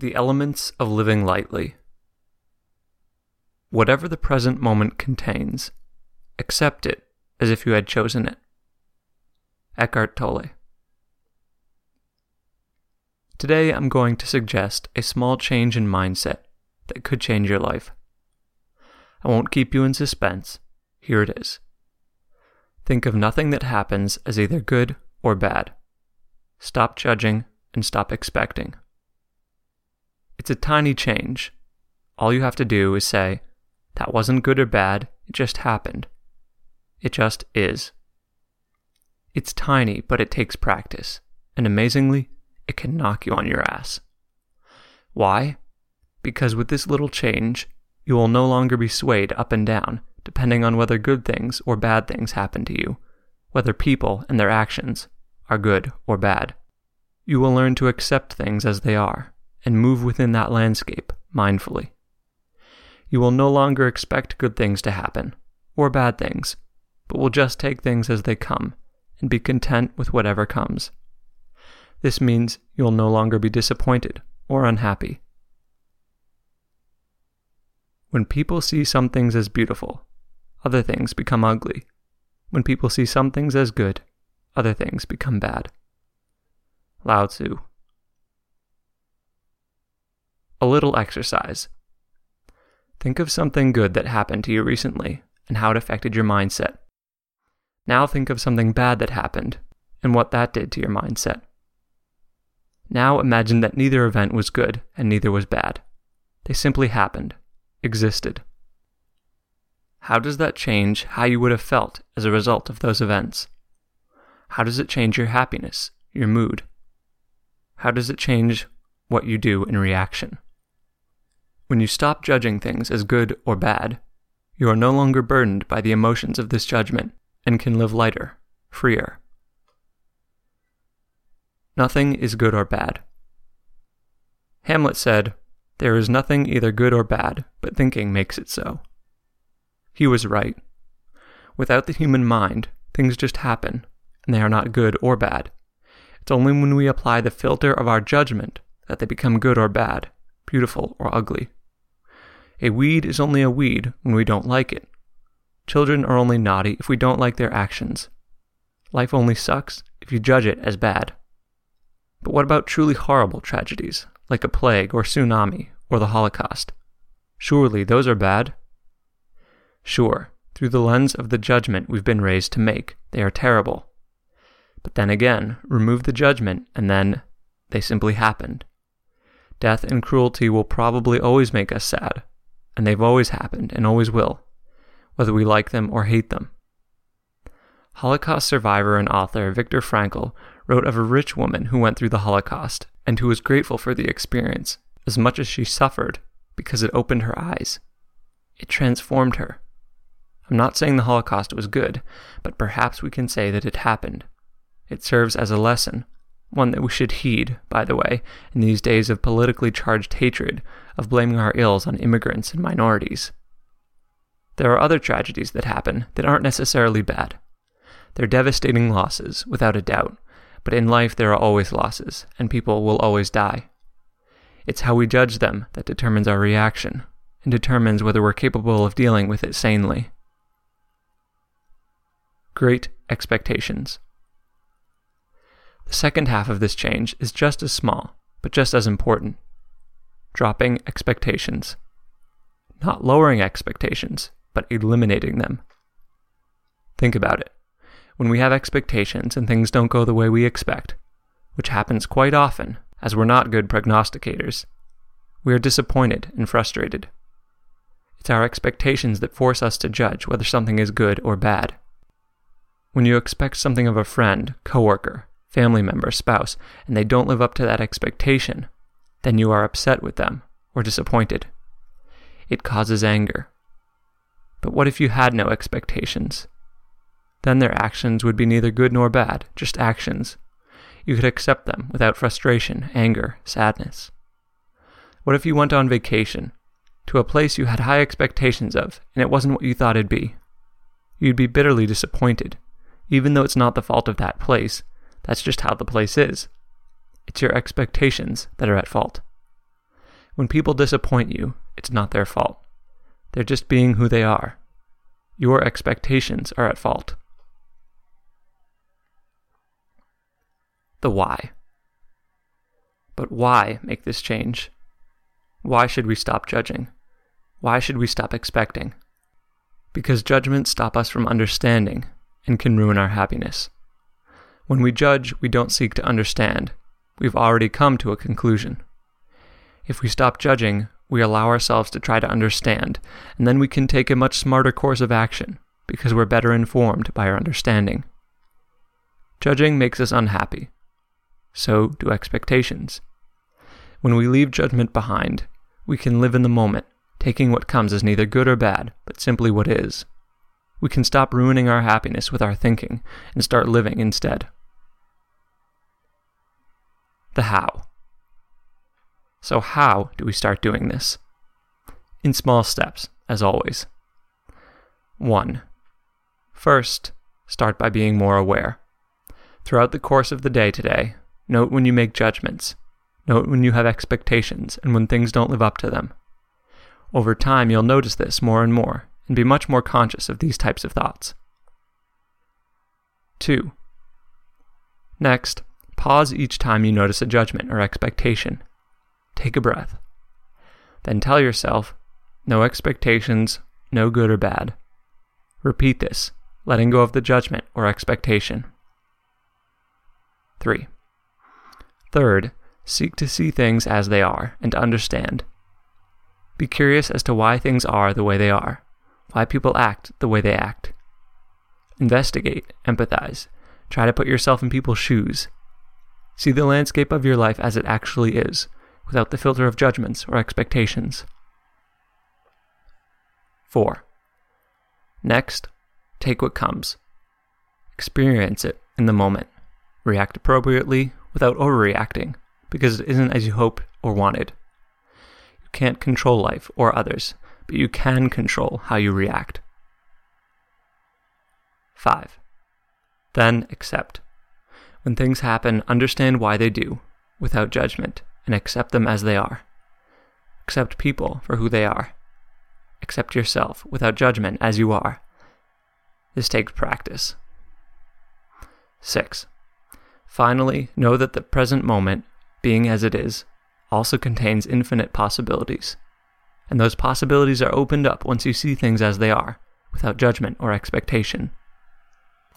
The elements of living lightly. Whatever the present moment contains, accept it as if you had chosen it. Eckhart Tolle. Today I'm going to suggest a small change in mindset that could change your life. I won't keep you in suspense. Here it is. Think of nothing that happens as either good or bad. Stop judging and stop expecting. It's a tiny change. All you have to do is say, that wasn't good or bad, it just happened. It just is. It's tiny, but it takes practice, and amazingly, it can knock you on your ass. Why? Because with this little change, you will no longer be swayed up and down, depending on whether good things or bad things happen to you, whether people and their actions are good or bad. You will learn to accept things as they are and move within that landscape mindfully. You will no longer expect good things to happen, or bad things, but will just take things as they come and be content with whatever comes. This means you'll no longer be disappointed or unhappy. When people see some things as beautiful, other things become ugly. When people see some things as good, other things become bad. Lao Tzu. A little exercise. Think of something good that happened to you recently and how it affected your mindset. Now think of something bad that happened and what that did to your mindset. Now imagine that neither event was good and neither was bad. They simply happened, existed. How does that change how you would have felt as a result of those events? How does it change your happiness, your mood? How does it change what you do in reaction? When you stop judging things as good or bad, you are no longer burdened by the emotions of this judgment and can live lighter, freer. Nothing is good or bad. Hamlet said, There is nothing either good or bad, but thinking makes it so. He was right. Without the human mind, things just happen, and they are not good or bad. It's only when we apply the filter of our judgment that they become good or bad, beautiful or ugly. A weed is only a weed when we don't like it. Children are only naughty if we don't like their actions. Life only sucks if you judge it as bad. But what about truly horrible tragedies, like a plague or tsunami or the Holocaust? Surely those are bad? Sure, through the lens of the judgment we've been raised to make, they are terrible. But then again, remove the judgment and then they simply happened. Death and cruelty will probably always make us sad, and they've always happened and always will, whether we like them or hate them. Holocaust survivor and author Viktor Frankl wrote of a rich woman who went through the Holocaust and who was grateful for the experience as much as she suffered because it opened her eyes. It transformed her. I'm not saying the Holocaust was good, but perhaps we can say that it happened. It serves as a lesson one that we should heed, by the way, in these days of politically charged hatred, of blaming our ills on immigrants and minorities. There are other tragedies that happen that aren't necessarily bad. They're devastating losses, without a doubt, but in life there are always losses, and people will always die. It's how we judge them that determines our reaction, and determines whether we're capable of dealing with it sanely. Great expectations. The second half of this change is just as small, but just as important. Dropping expectations. Not lowering expectations, but eliminating them. Think about it. When we have expectations and things don't go the way we expect, which happens quite often, as we're not good prognosticators, we are disappointed and frustrated. It's our expectations that force us to judge whether something is good or bad. When you expect something of a friend, coworker, family member, spouse, and they don't live up to that expectation, then you are upset with them or disappointed. It causes anger. But what if you had no expectations? Then their actions would be neither good nor bad, just actions. You could accept them without frustration, anger, sadness. What if you went on vacation to a place you had high expectations of and it wasn't what you thought it'd be? You'd be bitterly disappointed, even though it's not the fault of that place, that's just how the place is. It's your expectations that are at fault. When people disappoint you, it's not their fault. They're just being who they are. Your expectations are at fault. The why. But why make this change? Why should we stop judging? Why should we stop expecting? Because judgments stop us from understanding and can ruin our happiness. When we judge, we don't seek to understand. We've already come to a conclusion. If we stop judging, we allow ourselves to try to understand, and then we can take a much smarter course of action because we're better informed by our understanding. Judging makes us unhappy. So do expectations. When we leave judgment behind, we can live in the moment, taking what comes as neither good or bad, but simply what is. We can stop ruining our happiness with our thinking and start living instead. The how. So, how do we start doing this? In small steps, as always. 1. First, start by being more aware. Throughout the course of the day today, note when you make judgments, note when you have expectations, and when things don't live up to them. Over time, you'll notice this more and more, and be much more conscious of these types of thoughts. 2. Next, pause each time you notice a judgment or expectation Take a breath. Then tell yourself, no expectations, no good or bad. Repeat this, letting go of the judgment or expectation. 3. Third, seek to see things as they are and understand. Be curious as to why things are the way they are, why people act the way they act. Investigate, empathize, try to put yourself in people's shoes. See the landscape of your life as it actually is without the filter of judgments or expectations. 4. Next, take what comes. Experience it in the moment. React appropriately without overreacting because it isn't as you hoped or wanted. You can't control life or others, but you can control how you react. 5. Then accept. When things happen, understand why they do, without judgment and accept them as they are. Accept people for who they are. Accept yourself without judgment as you are. This takes practice. 6. Finally, know that the present moment, being as it is, also contains infinite possibilities. And those possibilities are opened up once you see things as they are, without judgment or expectation.